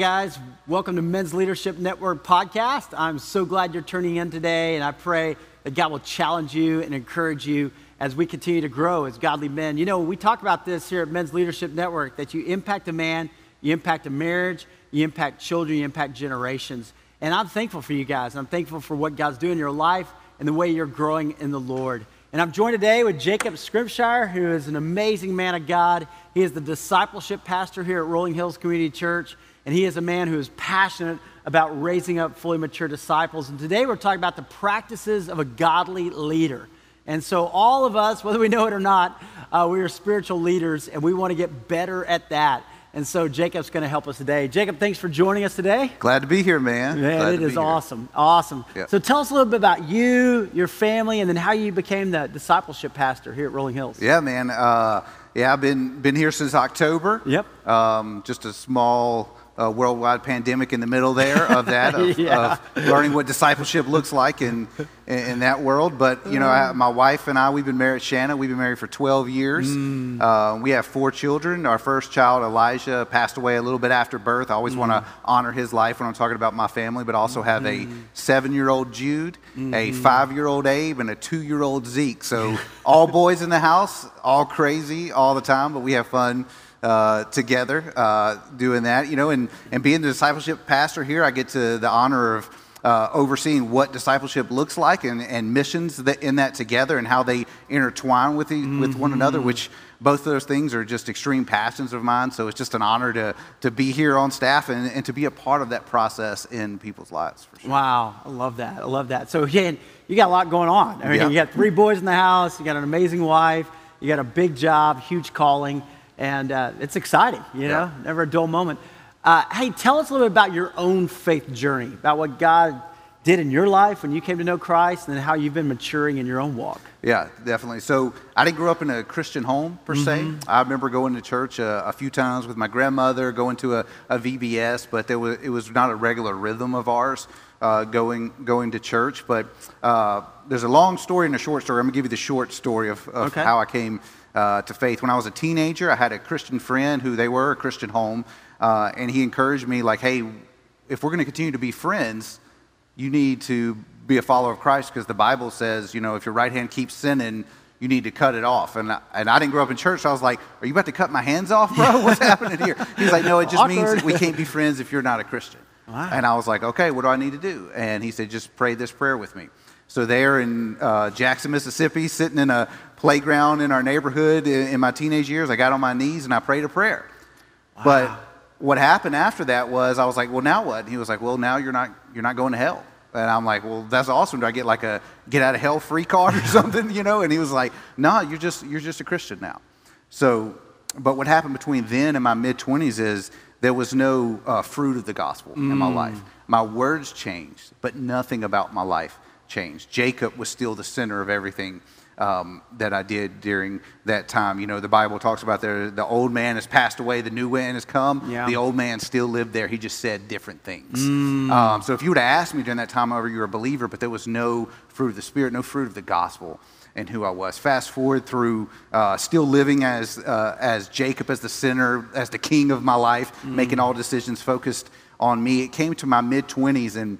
Guys, welcome to Men's Leadership Network podcast. I'm so glad you're turning in today, and I pray that God will challenge you and encourage you as we continue to grow as godly men. You know, we talk about this here at Men's Leadership Network that you impact a man, you impact a marriage, you impact children, you impact generations. And I'm thankful for you guys. I'm thankful for what God's doing in your life and the way you're growing in the Lord. And I'm joined today with Jacob Scrimshire, who is an amazing man of God. He is the discipleship pastor here at Rolling Hills Community Church and he is a man who is passionate about raising up fully mature disciples. And today we're talking about the practices of a godly leader. And so, all of us, whether we know it or not, uh, we are spiritual leaders, and we want to get better at that. And so, Jacob's going to help us today. Jacob, thanks for joining us today. Glad to be here, man. Man, Glad it is awesome. Awesome. Yeah. So, tell us a little bit about you, your family, and then how you became the discipleship pastor here at Rolling Hills. Yeah, man. Uh, yeah, I've been, been here since October. Yep. Um, just a small a worldwide pandemic in the middle there of that, of, yeah. of learning what discipleship looks like in, in that world. But, you know, I, my wife and I, we've been married, Shanna, we've been married for 12 years. Mm. Uh, we have four children. Our first child, Elijah, passed away a little bit after birth. I always mm. want to honor his life when I'm talking about my family, but also have mm. a mm-hmm. seven year old Jude, mm-hmm. a five year old Abe, and a two year old Zeke. So all boys in the house, all crazy all the time, but we have fun uh, together uh, doing that, you know, and, and being the discipleship pastor here, I get to the honor of uh, overseeing what discipleship looks like and, and missions that in that together and how they intertwine with, the, mm-hmm. with one another, mm-hmm. which both of those things are just extreme passions of mine. So it's just an honor to, to be here on staff and, and to be a part of that process in people's lives. Sure. Wow, I love that. I love that. So, yeah, you got a lot going on. I mean, yeah. you got three boys in the house, you got an amazing wife, you got a big job, huge calling and uh, it's exciting, you know, yeah. never a dull moment. Uh, hey, tell us a little bit about your own faith journey, about what God did in your life when you came to know Christ, and how you've been maturing in your own walk. Yeah, definitely. So I didn't grow up in a Christian home per mm-hmm. se. I remember going to church a, a, few times with my grandmother, going to a, a VBS, but there was, it was not a regular rhythm of ours. Uh, going going to church. But uh, there's a long story and a short story. I'm gonna give you the short story of, of okay. how I came uh, to faith. When I was a teenager, I had a Christian friend who they were a Christian home, uh, and he encouraged me, like, hey, if we're going to continue to be friends, you need to be a follower of Christ because the Bible says, you know, if your right hand keeps sinning, you need to cut it off. And I, and I didn't grow up in church, so I was like, are you about to cut my hands off, bro? What's happening here? He's like, no, it just Awkward. means we can't be friends if you're not a Christian. Wow. And I was like, okay, what do I need to do? And he said, just pray this prayer with me. So there in uh, Jackson, Mississippi, sitting in a playground in our neighborhood in, in, my teenage years, I got on my knees and I prayed a prayer. Wow. But what happened after that was I was like, well, now what? And he was like, well, now you're not you're not going to hell. And I'm like, well, that's awesome. Do I get like a get out of hell free card or something? You know? And he was like, no, nah, you're just you're just a Christian now. So, but what happened between then and my mid 20s is there was no uh, fruit of the gospel mm. in my mm. life. My words changed, but nothing about my life changed. Jacob was still the center of everything um, that I did during that time. You know, the Bible talks about the, the old man has passed away, the new man has come. Yeah. The old man still lived there. He just said different things. Mm. Um, so if you would have asked me during that time, over you were a believer, but there was no fruit of the Spirit, no fruit of the gospel and who I was. Fast forward through uh, still living as, uh, as Jacob, as the sinner, as the king of my life, mm. making all decisions focused on me. It came to my mid 20s, and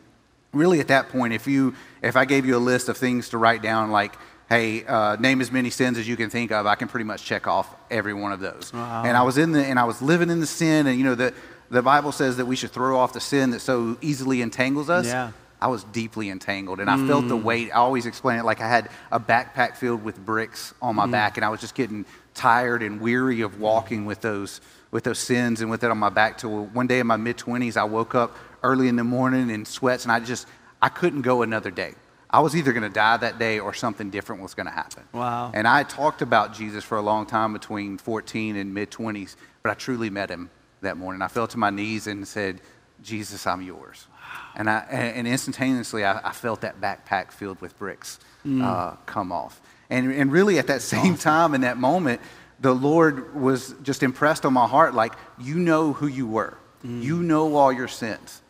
really at that point, if you if I gave you a list of things to write down, like, hey, uh, name as many sins as you can think of, I can pretty much check off every one of those. Wow. And I was in the and I was living in the sin, and you know the the Bible says that we should throw off the sin that so easily entangles us. Yeah. I was deeply entangled, and I felt the mm. weight. I always explain it like I had a backpack filled with bricks on my mm. back, and I was just getting tired and weary of walking with those with those sins and with it on my back. Till one day in my mid twenties, I woke up early in the morning in sweats, and I just I couldn't go another day. I was either going to die that day or something different was going to happen. Wow. And I talked about Jesus for a long time between 14 and mid 20s, but I truly met him that morning. I fell to my knees and said, Jesus, I'm yours. Wow. And, I, and instantaneously, I, I, felt that backpack filled with bricks mm. uh, come off. And, and really, at that same time, in that moment, the Lord was just impressed on my heart like, you know who you were, mm. you know all your sins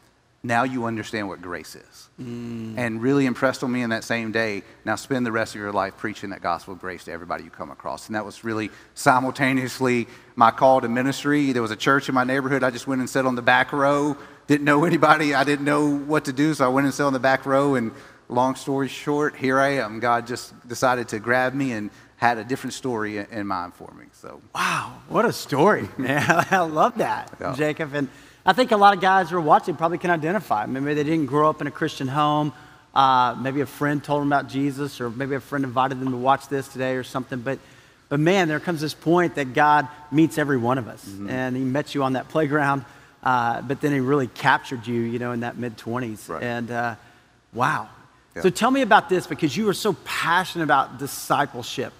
now you understand what grace is. Mm. And really impressed on me in that same day. Now spend the rest of your life preaching that gospel of grace to everybody you come across. And that was really simultaneously my call to ministry. There was a church in my neighborhood. I just went and sat on the back row. Didn't know anybody. I didn't know what to do. So I went and sat on the back row. And long story short, here I am. God just decided to grab me and had a different story in mind for me. So wow, what a story, man! I love that, yeah. Jacob. And I think a lot of guys who are watching probably can identify. Maybe they didn't grow up in a Christian home. Uh, maybe a friend told them about Jesus, or maybe a friend invited them to watch this today or something. But, but man, there comes this point that God meets every one of us, mm-hmm. and He met you on that playground. Uh, but then He really captured you, you know, in that mid twenties. Right. And uh, wow. Yeah. So tell me about this because you are so passionate about discipleship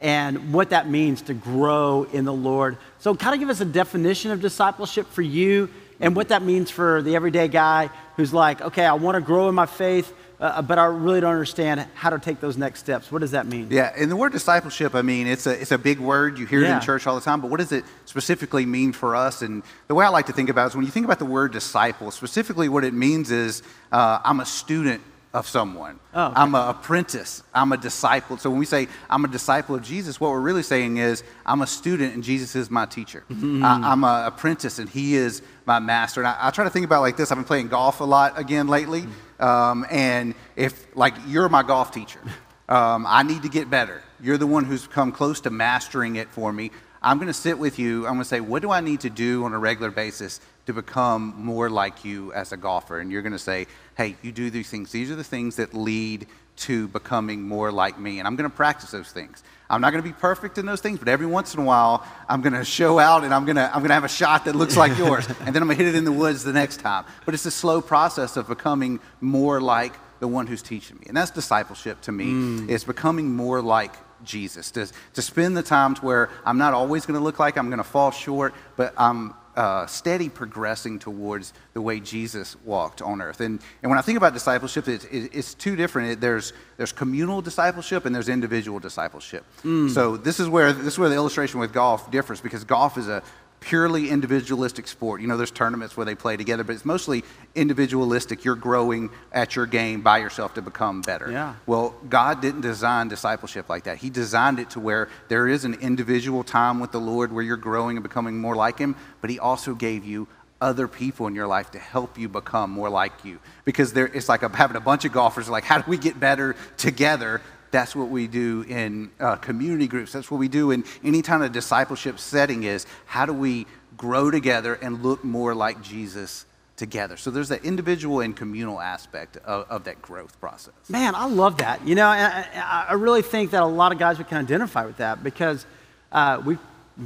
and what that means to grow in the Lord. So, kind of give us a definition of discipleship for you and what that means for the everyday guy who's like, okay, I want to grow in my faith, uh, but I really don't understand how to take those next steps. What does that mean? Yeah, and the word discipleship, I mean, it's a, it's a big word. You hear yeah. it in church all the time, but what does it specifically mean for us? And the way I like to think about it is when you think about the word disciple, specifically what it means is uh, I'm a student of someone. Oh, okay. I'm an apprentice. I'm a disciple. So when we say I'm a disciple of Jesus, what we're really saying is I'm a student and Jesus is my teacher. Mm-hmm. I, am an apprentice and he is my master. And I, I, try to think about like this. I've been playing golf a lot again lately. Mm-hmm. Um, and if like you're my golf teacher, um, I need to get better. You're the one who's come close to mastering it for me. I'm going to sit with you. I'm going to say, what do I need to do on a regular basis to become more like you as a golfer. And you're going to say, hey, you do these things. These are the things that lead to becoming more like me. And I'm going to practice those things. I'm not going to be perfect in those things, but every once in a while, I'm going to show out and I'm going to, I'm going to have a shot that looks like yours. and then I'm going to hit it in the woods the next time. But it's a slow process of becoming more like the one who's teaching me. And that's discipleship to me. Mm. It's becoming more like Jesus. To, to spend the time to where I'm not always going to look like I'm going to fall short, but I'm uh, steady progressing towards the way Jesus walked on earth. And, and when I think about discipleship, it's, it's two different. There's, there's communal discipleship and there's individual discipleship. Mm. So this is, where, this is where the illustration with golf differs because golf is a purely individualistic sport. You know, there's tournaments where they play together, but it's mostly individualistic. You're growing at your game by yourself to become better. Yeah. Well, God didn't design discipleship like that. He designed it to where there is an individual time with the Lord where you're growing and becoming more like Him, but He also gave you other people in your life to help you become more like you. Because there, it's like a, having a bunch of golfers, like, how do we get better together? That's what we do in uh, community groups. That's what we do in any kind of discipleship setting is how do we grow together and look more like Jesus together. So there's that individual and communal aspect of, of that growth process. Man, I love that. You know, I, I, really think that a lot of guys would can identify with that because uh, we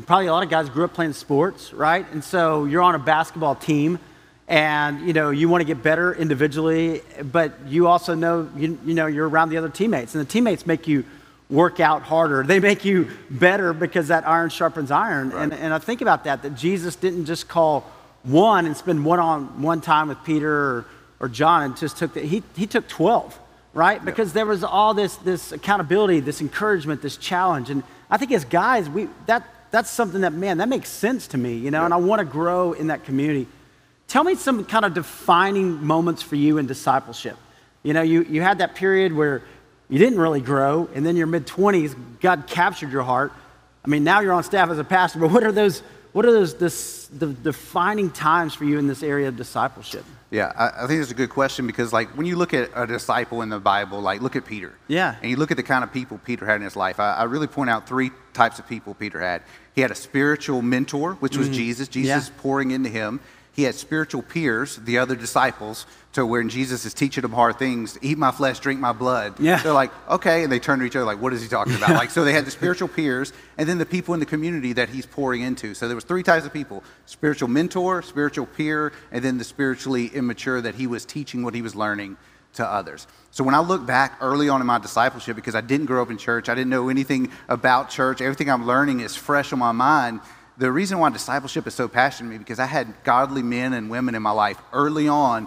probably a lot of guys grew up playing sports, right? And so you're on a basketball team and you know you want to get better individually but you also know you, you know you're around the other teammates and the teammates make you work out harder. They make you better because that iron sharpens iron. Right. and, and i think about that that jesus didn't just call one and spend one on one time with peter or, or john and just took the, he, he took 12 right? Because there was all this this accountability this encouragement this challenge. And i think as guys we that that's something that man that makes sense to me you know and i want to grow in that community Tell me some kind of defining moments for you in discipleship. You know, you, you had that period where you didn't really grow, and then your mid 20s, God captured your heart. I mean, now you're on staff as a pastor, but what are those, what are those this, the defining times for you in this area of discipleship? Yeah, I, I think it's a good question because, like, when you look at a disciple in the Bible, like, look at Peter. Yeah. And you look at the kind of people Peter had in his life. I, I really point out three types of people Peter had. He had a spiritual mentor, which was mm-hmm. Jesus. Jesus yeah. pouring into him he had spiritual peers, the other disciples, to when Jesus is teaching them hard things, eat my flesh, drink my blood. Yeah. They're like, okay. And they turn to each other like, what is he talking about? like, so they had the spiritual peers and then the people in the community that he's pouring into. So there was three types of people, spiritual mentor, spiritual peer, and then the spiritually immature that he was teaching what he was learning to others. So when I look back early on in my discipleship, because I didn't grow up in church, I didn't know anything about church, everything I'm learning is fresh on my mind the reason why discipleship is so passionate to me because I had godly men and women in my life early on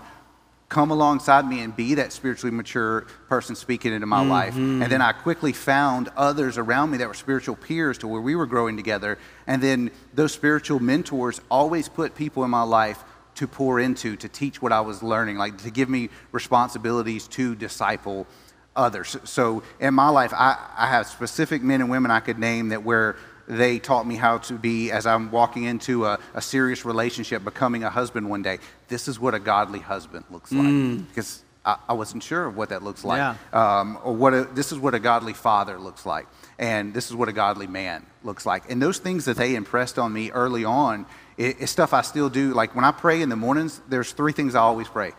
come alongside me and be that spiritually mature person speaking into my mm-hmm. life. And then I quickly found others around me that were spiritual peers to where we were growing together. And then those spiritual mentors always put people in my life to pour into, to teach what I was learning, like to give me responsibilities to disciple others. So in my life, I, I have specific men and women I could name that where they taught me how to be, as I'm walking into a, a serious relationship, becoming a husband one day. This is what a godly husband looks like. Mm. Because I, I, wasn't sure of what that looks like. Yeah. Um, or what a, this is what a godly father looks like. And this is what a godly man looks like. And those things that they impressed on me early on is stuff I still do. Like when I pray in the mornings, there's three things I always pray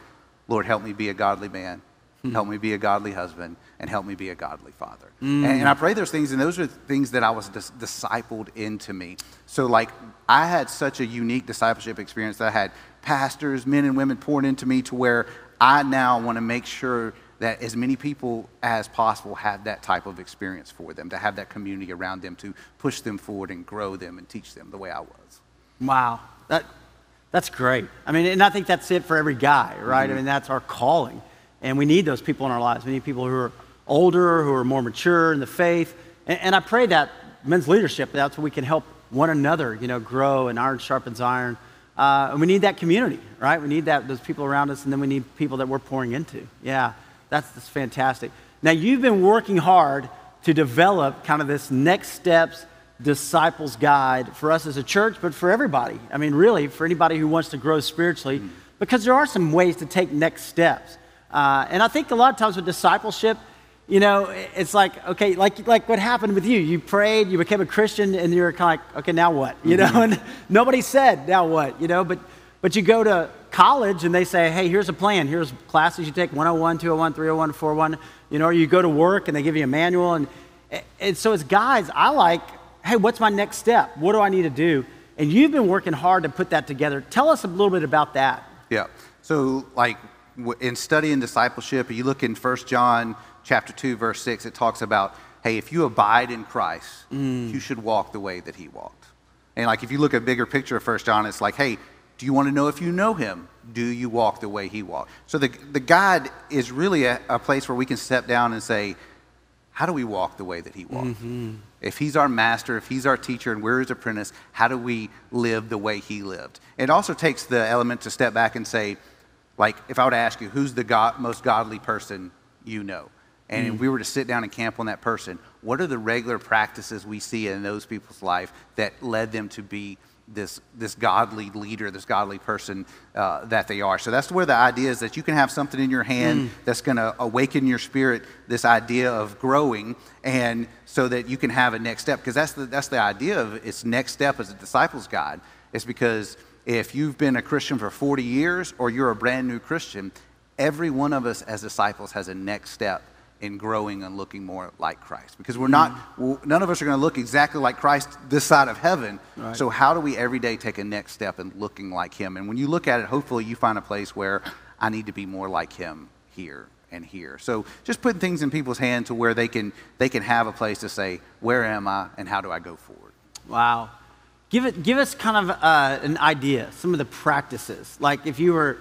Lord, help me be a godly man. Mm. Help me be a godly husband and help me be a godly father. Mm. And, and, I pray those things, and those are things that I was dis- discipled into me. So, like, I had such a unique discipleship experience that I had pastors, men and women pouring into me to where I now want to make sure that as many people as possible have that type of experience for them, to have that community around them to push them forward and grow them and teach them the way I was. Wow. That, that's great. I mean, and I think that's it for every guy, right? Mm-hmm. I mean, that's our calling. And we need those people in our lives. We need people who are older, who are more mature in the faith. And, and I pray that men's leadership, that's where we can help one another, you know, grow and iron sharpens iron. Uh, and we need that community, right? We need that, those people around us, and then we need people that we're pouring into. Yeah, that's, that's fantastic. Now, you've been working hard to develop kind of this next steps disciples guide for us as a church, but for everybody. I mean, really, for anybody who wants to grow spiritually, mm. because there are some ways to take next steps. Uh, and I think a lot of times with discipleship, you know, it's like, okay, like, like what happened with you. You prayed, you became a Christian, and you're kind of like, okay, now what? You know, mm-hmm. and nobody said, now what? You know, but, but you go to college and they say, hey, here's a plan. Here's classes you take 101, 201, 301, 401. You know, or you go to work and they give you a manual. And, and so as guys, I like, hey, what's my next step? What do I need to do? And you've been working hard to put that together. Tell us a little bit about that. Yeah. So, like, in studying discipleship, you look in 1 John chapter 2, verse 6, it talks about, hey, if you abide in Christ, mm. you should walk the way that he walked. And like if you look at a bigger picture of 1 John, it's like, hey, do you want to know if you know him? Do you walk the way he walked? So the, the guide is really a, a place where we can step down and say, how do we walk the way that he walked? Mm-hmm. If he's our master, if he's our teacher, and we're his apprentice, how do we live the way he lived? It also takes the element to step back and say, like, if I were to ask you, who's the God, most godly person you know? And mm. if we were to sit down and camp on that person, what are the regular practices we see in those people's life that led them to be this, this godly leader, this godly person uh, that they are. So that's where the idea is that you can have something in your hand mm. that's going to awaken your spirit, this idea of growing, and so that you can have a next step. Because that's the, that's the idea of its next step as a disciple's guide. It's because if you've been a Christian for 40 years or you're a brand new Christian, every one of us as disciples has a next step in growing and looking more like Christ. Because we're not, none of us are going to look exactly like Christ this side of heaven. Right. So, how do we every day take a next step in looking like Him? And when you look at it, hopefully you find a place where I need to be more like Him here and here. So, just putting things in people's hands to where they can, they can have a place to say, Where am I and how do I go forward? Wow. Give, it, give us kind of uh, an idea, some of the practices. Like if you were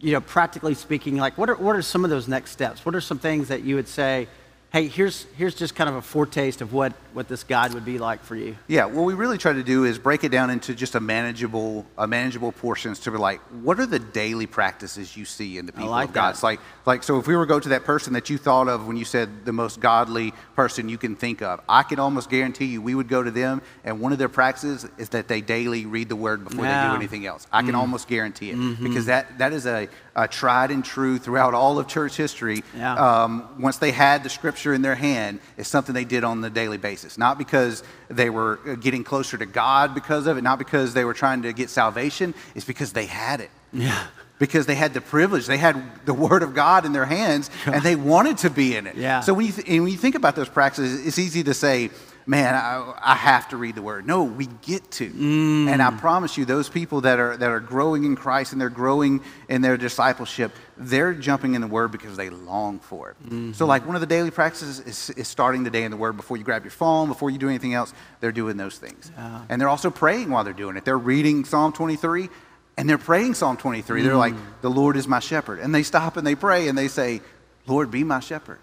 you know, practically speaking, like what are, what are some of those next steps? What are some things that you would say, hey, here's, here's just kind of a foretaste of what, what this guide would be like for you. Yeah, what we really try to do is break it down into just a manageable, a manageable portions to be like, what are the daily practices you see in the people like of God? It's like, like, so if we were to go to that person that you thought of when you said the most godly person you can think of, I can almost guarantee you we would go to them and one of their practices is that they daily read the word before yeah. they do anything else. I can mm. almost guarantee it mm-hmm. because that, that is a, a tried and true throughout all of church history. Yeah. Um, once they had the scripture scripture in their hand it's something they did on the daily basis. Not because they were uh, getting closer to God because of it, not because they were trying to get salvation, it's because they had it. Yeah. Because they had the privilege, they had the Word of God in their hands, and they wanted to be in it. Yeah. So when you, th- when you think about those practices, it's easy to say, man, I, I, have to read the word. No, we get to. Mm. And I promise you, those people that are, that are growing in Christ and they're growing in their discipleship, they're jumping in the word because they long for it. Mm-hmm. So, like one of the daily practices is, is, starting the day in the word before you grab your phone, before you do anything else, they're doing those things. Yeah. And they're also praying while they're doing it. They're reading Psalm 23 and they're praying Psalm 23. Mm. They're like, the Lord is my shepherd. And they stop and they pray and they say, Lord, be my shepherd.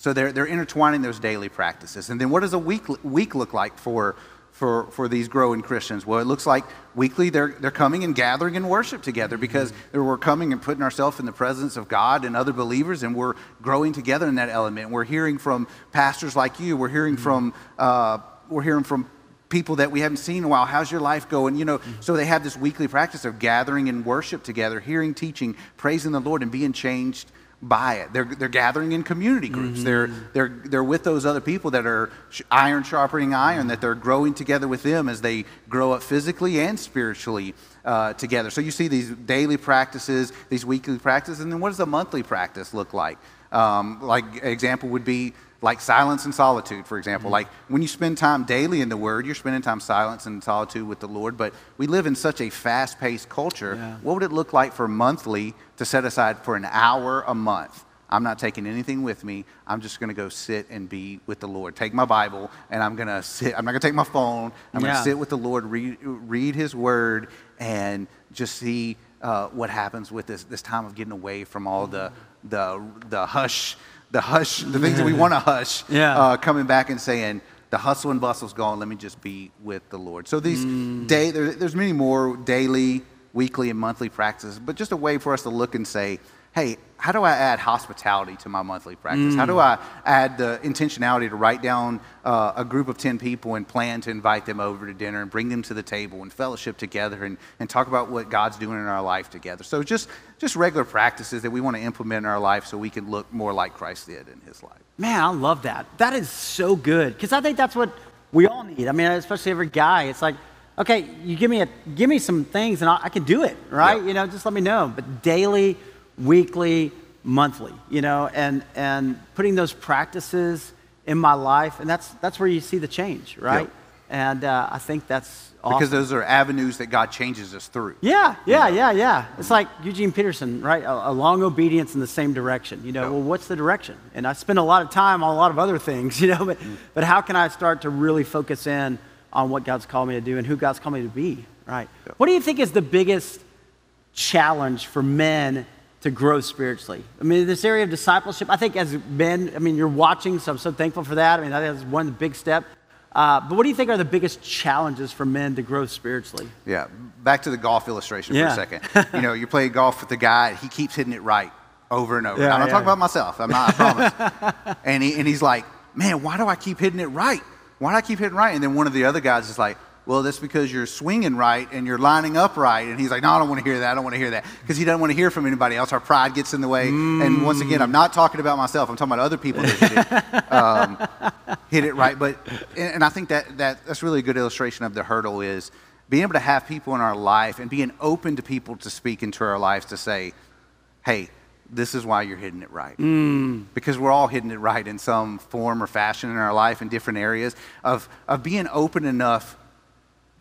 So they're, they're intertwining those daily practices. And then what does a week, week look like for for, for these growing Christians? Well, it looks like weekly they're, they're coming and gathering in worship together because we're coming and putting ourselves in the presence of God and other believers, and we're growing together in that element. We're hearing from pastors like you. We're hearing from uh, we're hearing from people that we haven't seen in a while. How's your life going? You know, mm-hmm. so they have this weekly practice of gathering in worship together, hearing teaching, praising the Lord, and being changed by it. They're, they're gathering in community groups. Mm-hmm. They're, they're, they're with those other people that are iron sharpening iron, that they're growing together with them as they grow up physically and spiritually uh, together. So you see these daily practices, these weekly practices, and then what does a monthly practice look like? Um, like example would be like silence and solitude, for example. Mm-hmm. Like when you spend time daily in the Word, you're spending time silence and solitude with the Lord. But we live in such a fast paced culture. Yeah. What would it look like for monthly to set aside for an hour a month? I'm not taking anything with me. I'm just going to go sit and be with the Lord. Take my Bible and I'm going to sit. I'm not going to take my phone. I'm yeah. going to sit with the Lord, read, read His Word, and just see uh, what happens with this, this time of getting away from all the, the, the hush the hush, the things that we want to hush, yeah. uh, coming back and saying, the hustle and bustle's gone. Let me just be with the Lord. So these mm. day, there, there's many more daily, weekly, and monthly practices, but just a way for us to look and say, hey, how do I add hospitality to my monthly practice? Mm. How do mm. I add the intentionality to write down uh, a group of 10 people and plan to invite them over to dinner and bring them to the table and fellowship together and, and talk about what God's doing in our life together? So, just, just regular practices that we want to implement in our life so we can look more like Christ did in his life. Man, I love that. That is so good because I think that's what we all need. I mean, especially every guy. It's like, okay, you give me, a, give me some things and I, I can do it, right? Yep. You know, just let me know. But daily, weekly, monthly, you know, and, and putting those practices in my life, and that's, that's where you see the change, right? Yep. And uh, I think that's awesome. Because those are avenues that God changes us through. Yeah, yeah, you know? yeah, yeah. It's like Eugene Peterson, right? A, a, long obedience in the same direction. You know, yep. well, what's the direction? And I spend a lot of time on a lot of other things, you know, but, mm. but how can I start to really focus in on what God's called me to do and who God's called me to be, right? Yep. What do you think is the biggest challenge for men to grow spiritually. I mean, this area of discipleship, I think as men, I mean, you're watching, so I'm so thankful for that. I mean, that is one big step. Uh, but what do you think are the biggest challenges for men to grow spiritually? Yeah, back to the golf illustration yeah. for a second. you know, you're playing golf with the guy, he keeps hitting it right over and over. Yeah, I'm not yeah. talking about myself, I'm not, I promise. and, he, and he's like, man, why do I keep hitting it right? Why do I keep hitting right? And then one of the other guys is like, well, that's because you're swinging right and you're lining up right. And he's like, no, I don't want to hear that. I don't want to hear that. Because he doesn't want to hear from anybody else. Our pride gets in the way. Mm. And once again, I'm not talking about myself. I'm talking about other people that hit it, um, hit it right. But, and I think that, that that's really a good illustration of the hurdle is being able to have people in our life and being open to people to speak into our lives to say, hey, this is why you're hitting it right. Mm. Because we're all hitting it right in some form or fashion in our life in different areas of, of being open enough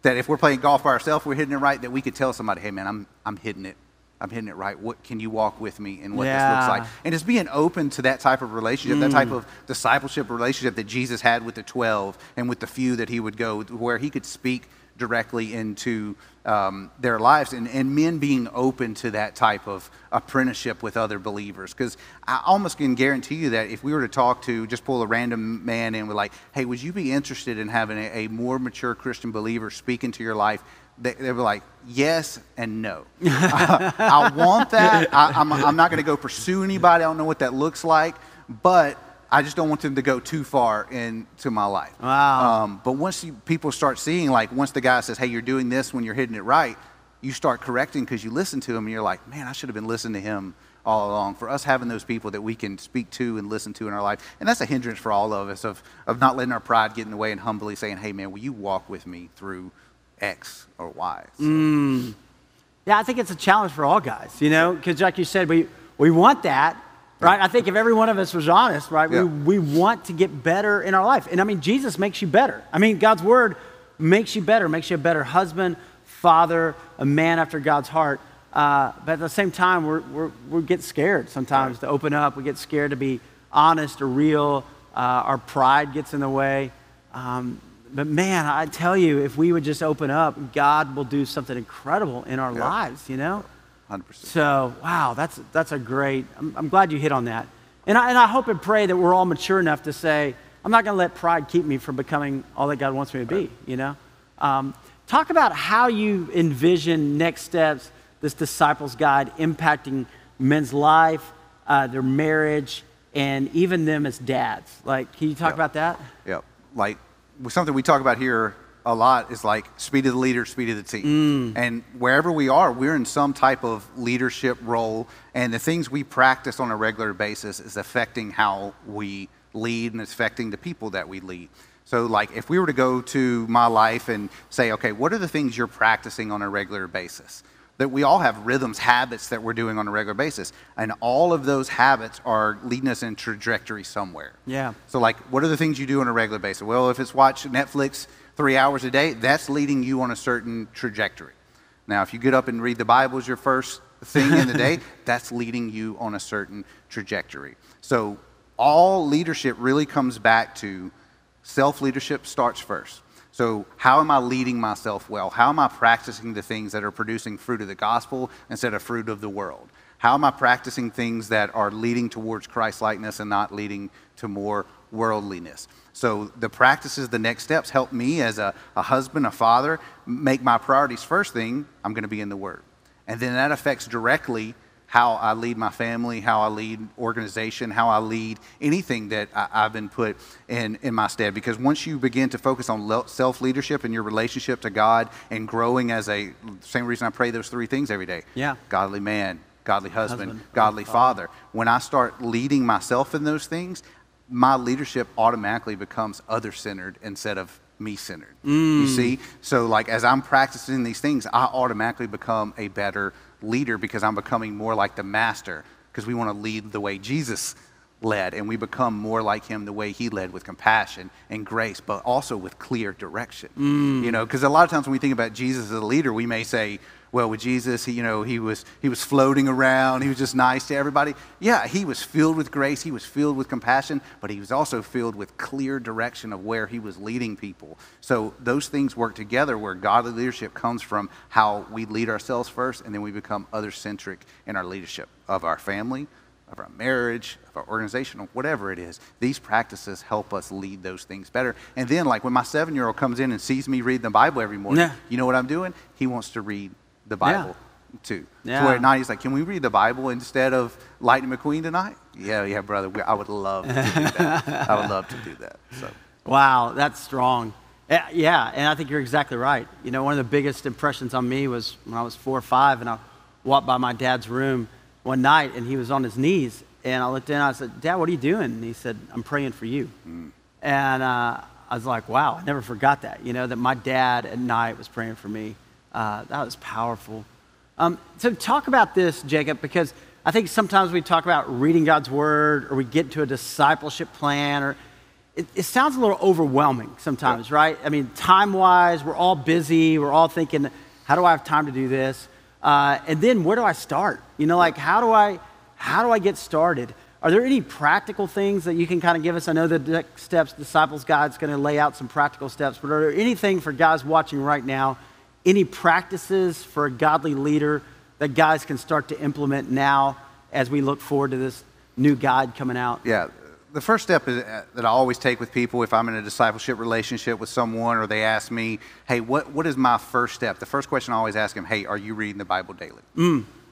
that if we're playing golf by ourselves, we're hitting it right, that we could tell somebody, hey man, I'm, I'm hitting it. I'm hitting it right. What can you walk with me and what yeah. this looks like? And just being open to that type of relationship, mm. that type mm. of discipleship relationship that Jesus had with the 12 and with the few that he would go, where he could speak directly into um, their lives and, and men being open to that type of apprenticeship with other believers. Because I almost can guarantee you that if we were to talk to, just pull a random man in with, like, hey, would you be interested in having a, a more mature Christian believer speak into your life? They, they were like, yes and no. I, I want that. I, I'm, I'm not going to go pursue anybody. I don't know what that looks like. But I just don't want them to go too far into my life. Wow. Um, but once you, people start seeing, like, once the guy says, hey, you're doing this when you're hitting it right, you start correcting because you listen to him and you're like, man, I should have been listening to him all along. For us having those people that we can speak to and listen to in our life, and that's a hindrance for all of us of, of not letting our pride get in the way and humbly saying, hey, man, will you walk with me through X or Y? So. Mm. Yeah, I think it's a challenge for all guys, you know, because like you said, we, we want that right? I think if every one of us was honest, right, yeah. we, we want to get better in our life. And I mean, Jesus makes you better. I mean, God's word makes you better, makes you a better husband, father, a man after God's heart. Uh, but at the same time, we're, we're, we get scared sometimes right. to open up. We get scared to be honest or real. Uh, our pride gets in the way. Um, but man, I tell you, if we would just open up, God will do something incredible in our yeah. lives, you know? 100%. So, wow, that's, that's a great, I'm, I'm glad you hit on that. And I, and I hope and pray that we're all mature enough to say, I'm not going to let pride keep me from becoming all that God wants me to be, you know? Um, talk about how you envision next steps, this disciples guide impacting men's life, uh, their marriage, and even them as dads. Like, can you talk Yep. about that? Yeah, like something we talk about here a lot is like speed of the leader, speed of the team. Mm. And wherever we are, we're in some type of leadership role, and the things we practice on a regular basis is affecting how we lead and it's affecting the people that we lead. So, like, if we were to go to my life and say, okay, what are the things you're practicing on a regular basis? That we all have rhythms, habits that we're doing on a regular basis, and all of those habits are leading us in trajectory somewhere. Yeah. So, like, what are the things you do on a regular basis? Well, if it's watch Netflix three hours a day, that's leading you on a certain trajectory. Now, if you get up and read the Bible as your first thing in the day, that's leading you on a certain trajectory. So, all leadership really comes back to self leadership starts first. So, how am I leading myself well? How am I practicing the things that are producing fruit of the gospel instead of fruit of the world? How am I practicing things that are leading towards Christ likeness and not leading to more worldliness? So, the practices, the next steps help me as a, a husband, a father, make my priorities first thing I'm going to be in the Word. And then that affects directly how I lead my family, how I lead organization, how I lead anything that I, I've been put in, in my stead. Because once you begin to focus on self leadership and your relationship to God and growing as a, same reason I pray those three things every day. Yeah. Godly man, godly husband, Husband, godly godly father. When I start leading myself in those things, my leadership automatically becomes other centered instead of me centered. You mm. see? So, like, as I'm practicing these things, I automatically become a better leader because I'm becoming more like the master because we want to lead the way Jesus led and we become more like him the way he led with compassion and grace but also with clear direction mm. you know because a lot of times when we think about jesus as a leader we may say well with jesus he, you know he was he was floating around he was just nice to everybody yeah he was filled with grace he was filled with compassion but he was also filled with clear direction of where he was leading people so those things work together where godly leadership comes from how we lead ourselves first and then we become other centric in our leadership of our family of our marriage, of our organization, whatever it is. These practices help us lead those things better. And then, like when my seven year old comes in and sees me read the Bible every morning, Yeah. you know what I'm doing? He wants to read the Bible too. Yeah. So where at night he's like, Can we read the Bible instead of Lightning McQueen tonight? Yeah, yeah, brother. we- I would love to do that. I would love to do that. So, Wow, that's strong. Yeah, Yeah, and I think you're exactly right. You know, one of the biggest impressions on me was when I was four or five, and I walked by my dad's room one night, and he was on his knees, and I looked in, and I said, "Dad, what are you doing?" And he said, "I'm praying for you." And uh, I was like, "Wow, I never forgot that." You know, that my dad at night was praying for me. Uh, that was powerful. Um, so talk about this, Jacob, because I think sometimes we talk about reading God's word, or we get into a discipleship plan, or it, it sounds a little overwhelming sometimes, right? I mean, time wise, we're all busy. We're all thinking, how do I have time to do this? Uh, and then where do I start? You know, like how do I how do I get started? Are there any practical things that you can kind of give us? I know the next steps disciples guide is going to lay out some practical steps, but are there anything for guys watching right now? Any practices for a godly leader that guys can start to implement now as we look forward to this new guide coming out? yeah, the first step is, uh, that I always take with people if I'm in a discipleship relationship with someone or they ask me, hey, what, what is my first step? The first question I always ask them, hey, are you reading the Bible daily?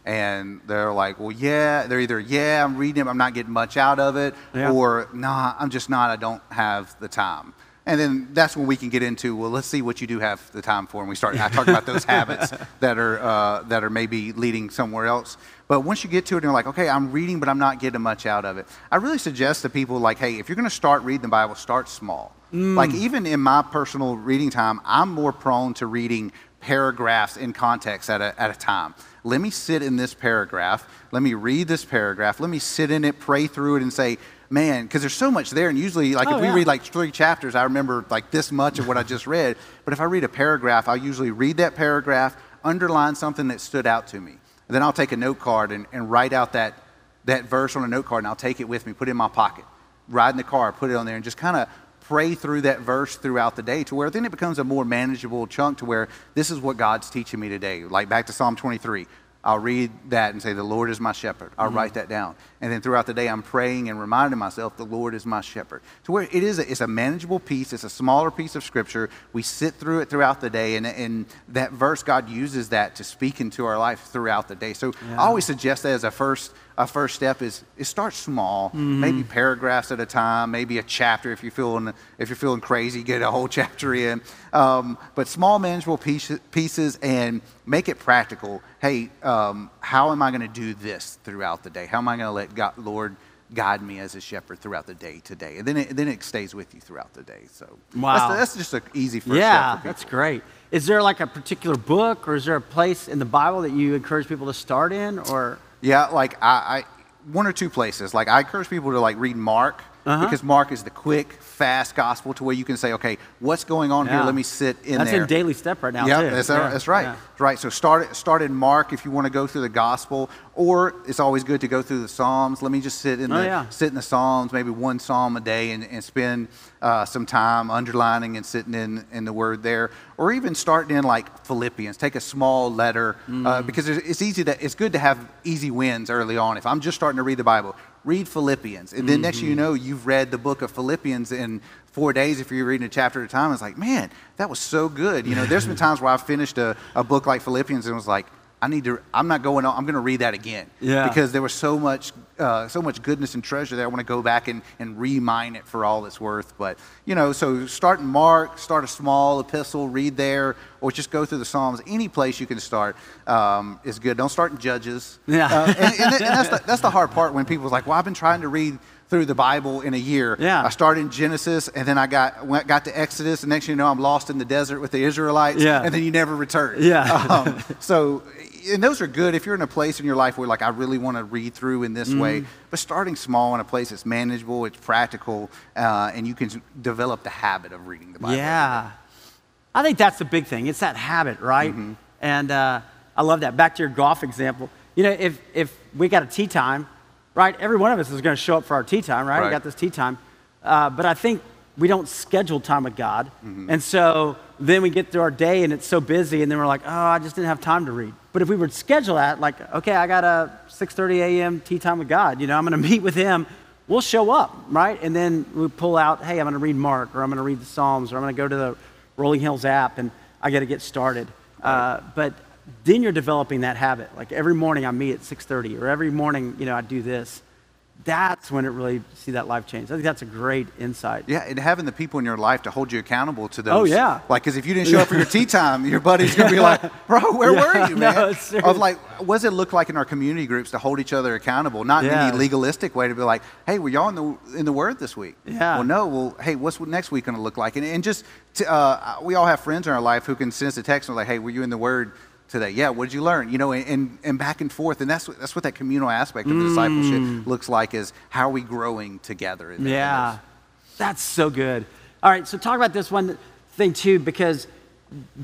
And they're like, well, yeah. They're either, yeah, I'm reading it, I'm not getting much out of it, Yeah. or, nah, I'm just not, I don't have the time. And then that's when we can get into, well, let's see what you do have the time for. And we start, I talk about those habits that are, uh, that are maybe leading somewhere else. But once you get to it and you're like, okay, I'm reading, but I'm not getting much out of it. I really suggest to people, like, hey, if you're going to start reading the Bible, start small. Like, even in my personal reading time, I'm more prone to reading paragraphs in context at a, at a time. Let me sit in this paragraph. Let me read this paragraph. Let me sit in it, pray through it, and say, man, because there's so much there. And usually, like, Oh, if we yeah. read like three chapters, I remember like this much of what I just read. But if I read a paragraph, I'll usually read that paragraph, underline something that stood out to me. And then I'll take a note card and, and write out that, that verse on a note card, and I'll take it with me, put it in my pocket, ride in the car, put it on there, and just kind of pray through that verse throughout the day to where then it becomes a more manageable chunk to where this is what God's teaching me today. Like back to Psalm 23. I'll read that and say, The Lord is my shepherd. I'll mm-hmm. write that down. And then throughout the day, I'm praying and reminding myself, The Lord is my shepherd. To where it is a, it's a manageable piece, it's a smaller piece of scripture. We sit through it throughout the day, and, and that verse, God uses that to speak into our life throughout the day. So Yeah. I always suggest that as a first a first step is, is start small, maybe paragraphs at a time, maybe a chapter if you're feeling if you're feeling crazy, get a whole chapter in. Um, but small manageable pieces, pieces and make it practical. Hey, um, how am I going to do this throughout the day? How am I going to let God, Lord guide me as a shepherd throughout the day today? And then it, then it stays with you throughout the day. So Wow. that's, that's just an easy first yeah, that's great. Is there like a particular book or is there a place in the Bible that you encourage people to start in? Or Yeah, like I, I one or two places. Like I encourage people to like read Mark Uh-huh. because Mark is the quick, fast gospel to where you can say, okay, what's going on here? Let me sit in that's there. in Daily Step right now yeah, too. that's, Yeah, that's right. yeah. That's right. So start start in Mark if you want to go through the gospel, or it's always good to go through the Psalms. Let me just sit in Oh, the yeah. sit in the Psalms, maybe one psalm a day, and, and spend uh, some time underlining and sitting in in the Word there, or even starting in like Philippians. Take a small letter Mm. uh, because it's, it's easy to it's good to have easy wins early on. If I'm just starting to read the Bible, read Philippians, and then next thing you Mm-hmm. know, you've read the book of Philippians in four days if you're reading a chapter at a time. It's like, man, that was so good. You know, there's been times where I've finished a, a book like Philippians and was like, I need to. I'm not going on. I'm going to read that again. Yeah. Because there was so much, uh, so much goodness and treasure there. I want to go back and and remine it for all it's worth. But you know, so start in Mark, start a small epistle, read there, or just go through the Psalms. Any place you can start um, is good. Don't start in Judges. Yeah. Uh, and, and, and that's the, that's the hard part when people's like, well, I've been trying to read through the Bible in a year. Yeah. I started in Genesis, and then I got went, got to Exodus, and next thing you know, I'm lost in the desert with the Israelites. Yeah. And then you never return. Yeah. Um, so, and those are good if you're in a place in your life where, like, I really want to read through in this way. Mm-hmm. But starting small in a place that's manageable, it's practical, uh, and you can develop the habit of reading the Bible. Yeah. I think that's the big thing. It's that habit, right? Mm-hmm. And uh, I love that. Back to your golf example. You know, if, if we got a tee time, right, every one of us is going to show up for our tee time, right? We got this tee time. Uh, but I think we don't schedule time with God. Mm-hmm. And so then we get through our day and it's so busy and then we're like, oh, I just didn't have time to read. But if we would schedule that, like, okay, I got a 6.30 a.m. tee time with God. You know, I'm going to meet with him. We'll show up, right? And then we pull out, hey, I'm going to read Mark or I'm going to read the Psalms or I'm going to go to the Rolling Hills app and I got to get started. Uh, but then you're developing that habit. Like every morning I meet at 6.30 or every morning, you know, I do this. That's when it really see that life change. I think that's a great insight. Yeah, and having the people in your life to hold you accountable to those. Oh, yeah. Like, because if you didn't show up for your tee time, your buddy's gonna be like, "Bro, where Yeah, were you, no, man?" it's serious. of like, what does it look like in our community groups to hold each other accountable? Not in any legalistic way to be like, "Hey, were y'all in the in the Word this week?" Yeah. Well, no. Well, hey, what's next week gonna look like? And, and just to, uh, we all have friends in our life who can send us a text and like, "Hey, were you in the Word?" Today, yeah. What did you learn? You know, and, and, and back and forth, and that's what, that's what that communal aspect of Mm. discipleship looks like. Is how are we growing together? In Yeah, those- that's so good. All right, so talk about this one thing too, because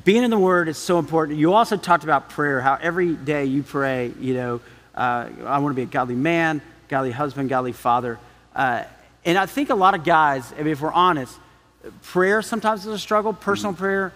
being in the Word is so important. You also talked about prayer, how every day you pray, you know, uh, I want to be a godly man, godly husband, godly father. Uh, and I think a lot of guys, I mean, if we're honest, prayer sometimes is a struggle, personal prayer,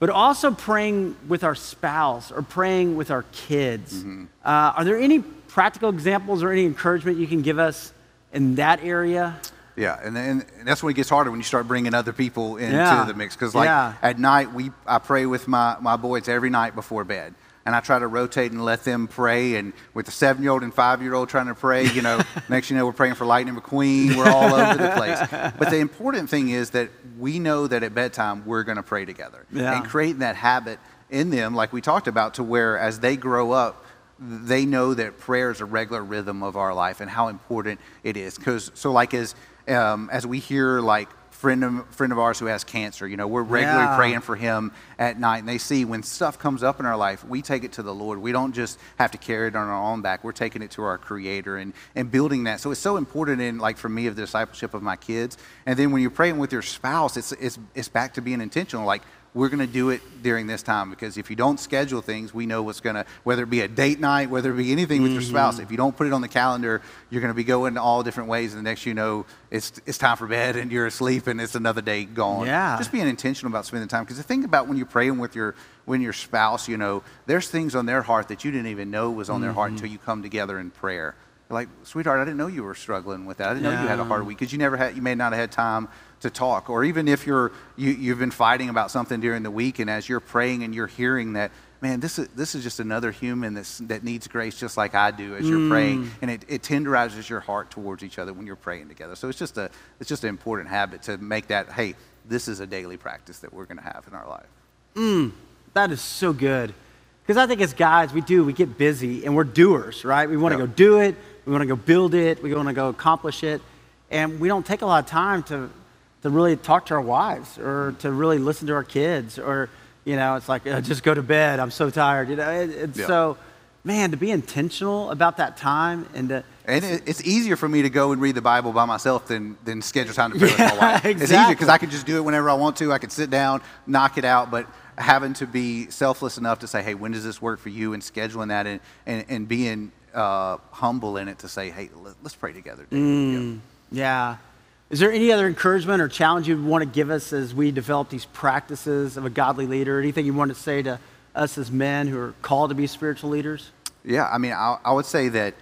but also praying with our spouse or praying with our kids. Uh, are there any practical examples or any encouragement you can give us in that area? Yeah, and then and that's when it gets harder when you start bringing other people into Yeah. the mix. Because like Yeah. at night, we I pray with my my boys every night before bed, and I try to rotate and let them pray. And with the seven year old and five year old trying to pray, you know, next you know we're praying for Lightning McQueen. We're all over the place. But the important thing is that we know that at bedtime we're going to pray together, Yeah. and creating that habit in them, like we talked about, to where as they grow up they know that prayer is a regular rhythm of our life and how important it is. Because so, like as um, as we hear like friend of friend of ours who has cancer, you know, we're regularly Yeah. praying for him at night, and they see when stuff comes up in our life, we take it to the Lord. We don't just have to carry it on our own back. We're taking it to our Creator and and building that. So it's so important in like for me of the discipleship of my kids. And then when you're praying with your spouse, it's it's it's back to being intentional. Like we're going to do it during this time because if you don't schedule things, we know what's going to, whether it be a date night, whether it be anything with your spouse, Mm-hmm. if you don't put it on the calendar, you're going to be going all different ways. And the next you know, it's, it's time for bed and you're asleep and it's another day gone. Yeah. Just being intentional about spending time. Because the thing about when you're praying with your, when your spouse, you know, there's things on their heart that you didn't even know was on their heart Mm-hmm. until you come together in prayer. You're like, sweetheart, I didn't know you were struggling with that. I didn't know you had a hard week because you never had, you may not have had time to talk. Or even if you're, you, you've been fighting about something during the week, and as you're praying and you're hearing that, man, this is, this is just another human that's, that needs grace just like I do as you're praying. Mm. And it, it tenderizes your heart towards each other when you're praying together. So it's just, a, it's just an important habit to make that, hey, this is a daily practice that we're going to have in our life. Mm, that is so good. Because I think as guys, we do, we get busy and we're doers, right? We want to Yeah. go do it, we want to go build it, we want to go accomplish it. And we don't take a lot of time to, to really talk to our wives or to really listen to our kids or, you know, it's like, uh, just go to bed, I'm so tired. You know, it, it's Yeah. so, man, to be intentional about that time and to, And it's easier for me to go and read the Bible by myself than, than schedule time to pray with my wife. It's easier exactly. because I can just do it whenever I want to. I can sit down, knock it out, but having to be selfless enough to say, hey, when does this work for you? And scheduling that and, and, and being uh, humble in it to say, hey, let, us pray together. Mm. Yeah. Yeah. Is there any other encouragement or challenge you'd want to give us as we develop these practices of a godly leader? Anything you want to say to us as men who are called to be spiritual leaders? Yeah, I mean, I, I would say that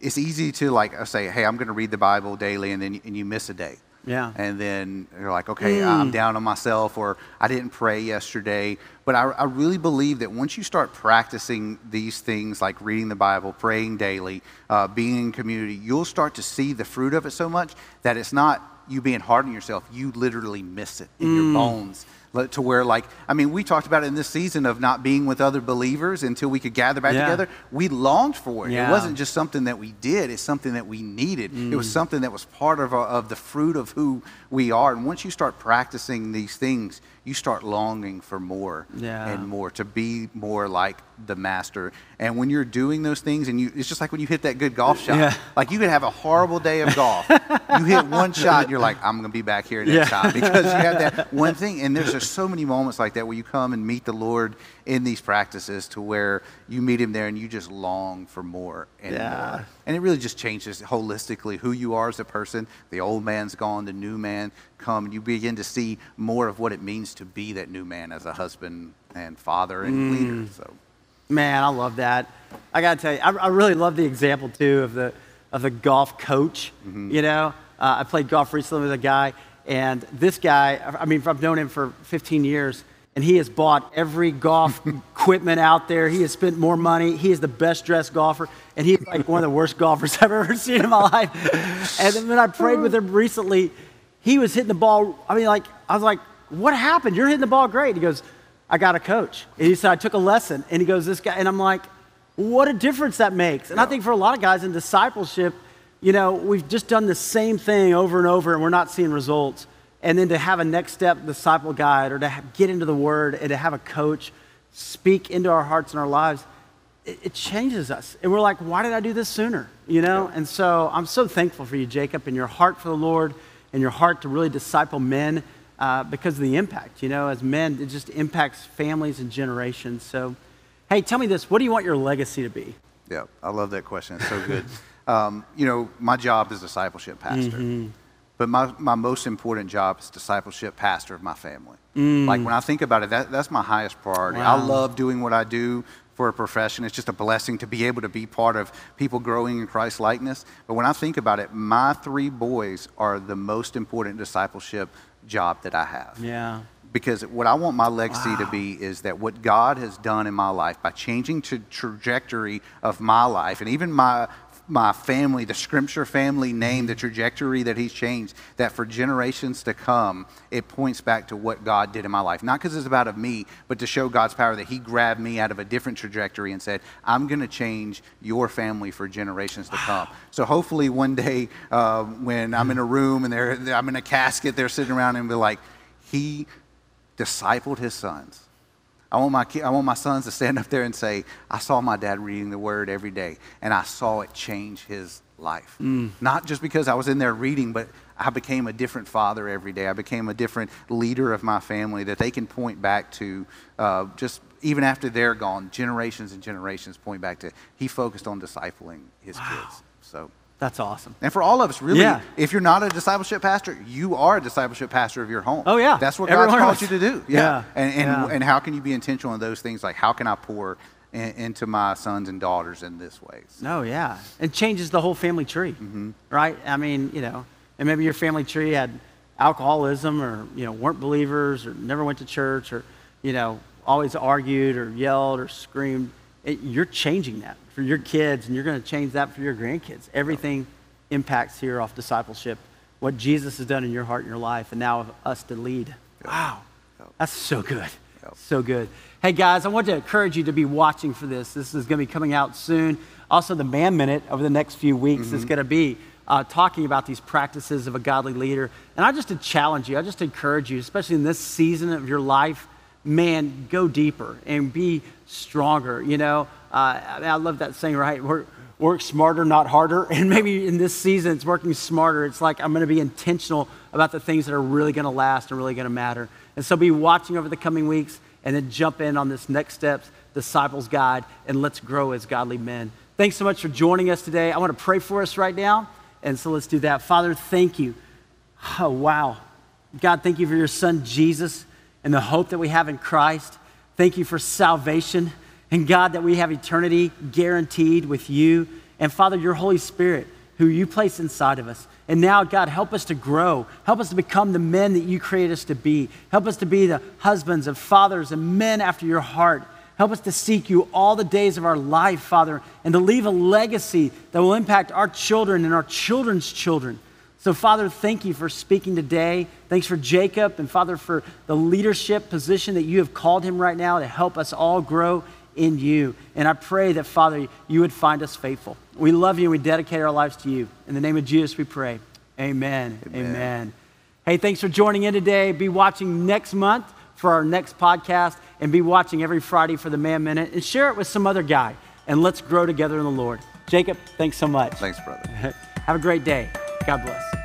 it's easy to like say, hey, I'm going to read the Bible daily, and then and you miss a day. Yeah. And then you're like, okay, I'm down on myself, or I didn't pray yesterday. But I, I really believe that once you start practicing these things like reading the Bible, praying daily, uh, being in community, you'll start to see the fruit of it so much that it's not you being hard on yourself. You literally miss it in your bones. To where, like, I mean, we talked about it in this season of not being with other believers until we could gather back Yeah. together. We longed for it. Yeah. It wasn't just something that we did, it's something that we needed. It was mm. something that was part of, our, of the fruit of who we are. And once you start practicing these things, you start longing for more Yeah. and more to be more like the master. And when you're doing those things, and you, it's just like when you hit that good golf shot. Yeah. Like you could have a horrible day of golf. you hit one shot, you're like, I'm going to be back here next Yeah. time because you have that one thing. And there's just so many moments like that where you come and meet the Lord in these practices to where you meet him there and you just long for more and Yeah. more. And it really just changes holistically who you are as a person. The old man's gone, the new man come, and you begin to see more of what it means to be that new man as a husband and father and Mm. leader. So Man, I love that. I got to tell you, I, I really love the example too of the of the golf coach. You know, uh, I played golf recently with a guy, and this guy, I mean, I've known him for 15 years, and he has bought every golf equipment out there. He has spent more money. He is the best dressed golfer, and he's like one of the worst golfers I've ever seen in my life. And then when I prayed with him recently, he was hitting the ball. I mean, like, I was like, what happened? You're hitting the ball great. He goes, I got a coach. And he said, I took a lesson. And he goes, this guy, and I'm like, what a difference that makes. And I think for a lot of guys in discipleship, you know, we've just done the same thing over and over and we're not seeing results. And then to have a next step disciple guide or to get into the word and to have a coach speak into our hearts and our lives, it, it changes us. And we're like, why did I do this sooner? You know? And so I'm so thankful for you, Jacob, and your heart for the Lord and your heart to really disciple men uh, because of the impact. You know, as men, it just impacts families and generations. So, hey, tell me this what do you want your legacy to be? Yeah, I love that question. It's so good. um, you know, my job is discipleship pastor, but my, my most important job is discipleship pastor of my family. Mm. Like when I think about it, that, that's my highest priority. I love doing what I do for a profession. It's just a blessing to be able to be part of people growing in Christ likeness. But when I think about it, my three boys are the most important discipleship job that I have Yeah. because what I want my legacy to be is that what God has done in my life by changing the trajectory of my life and even my my family, the Scripture family name, the trajectory that He's changed, that for generations to come, it points back to what God did in my life. Not because it's about of me, but to show God's power that He grabbed me out of a different trajectory and said, "I'm going to change your family for generations to come." So hopefully, one day uh, when I'm in a room and they're, I'm in a casket, they're sitting around and be like, "He." discipled his sons. I want, my, I want my sons to stand up there and say, I saw my dad reading the word every day, and I saw it change his life. Not just because I was in there reading, but I became a different father every day. I became a different leader of my family that they can point back to uh, just even after they're gone, generations and generations point back to he focused on discipling his wow. kids. So that's awesome. And for all of us, really, yeah. if you're not a discipleship pastor, you are a discipleship pastor of your home. Oh, yeah. That's what God's called you to do. Yeah. yeah. And, and, yeah. and how can you be intentional in those things? Like, how can I pour in, into my sons and daughters in this way? No, yeah. It changes the whole family tree, mm-hmm. right? I mean, you know, and maybe your family tree had alcoholism or, you know, weren't believers or never went to church or, you know, always argued or yelled or screamed. It, you're changing that for your kids, and you're going to change that for your grandkids. Everything impacts here off discipleship, what Jesus has done in your heart and your life, and now us to lead. Wow, that's so good. So good. Hey guys, I want to encourage you to be watching for this. This is going to be coming out soon. Also, the Man Minute over the next few weeks mm-hmm. is going to be uh, talking about these practices of a godly leader. And I just to challenge you, I just encourage you, especially in this season of your life, man, go deeper and be stronger. You know, uh, I, mean, I love that saying, right? Work, work smarter, not harder. And maybe in this season, it's working smarter. It's like I'm going to be intentional about the things that are really going to last and really going to matter. And so be watching over the coming weeks and then jump in on this next steps disciples guide and let's grow as godly men. Thanks so much for joining us today. I want to pray for us right now. And so let's do that. Father, thank you. Oh, wow. God, thank you for your son, Jesus, and the hope that we have in Christ. Thank you for salvation. And God, that we have eternity guaranteed with you. And Father, your Holy Spirit, who you place inside of us. And now, God, help us to grow. Help us to become the men that you create us to be. Help us to be the husbands and fathers and men after your heart. Help us to seek you all the days of our life, Father, and to leave a legacy that will impact our children and our children's children. So, Father, thank you for speaking today. Thanks for Jacob and, Father, for the leadership position that you have called him right now to help us all grow in you. And I pray that, Father, you would find us faithful. We love you and we dedicate our lives to you. In the name of Jesus, we pray. Amen. Amen. Amen. Hey, thanks for joining in today. Be watching next month for our next podcast and be watching every Friday for the Man Minute and share it with some other guy. And let's grow together in the Lord. Jacob, thanks so much. Thanks, brother. Have a great day. God bless.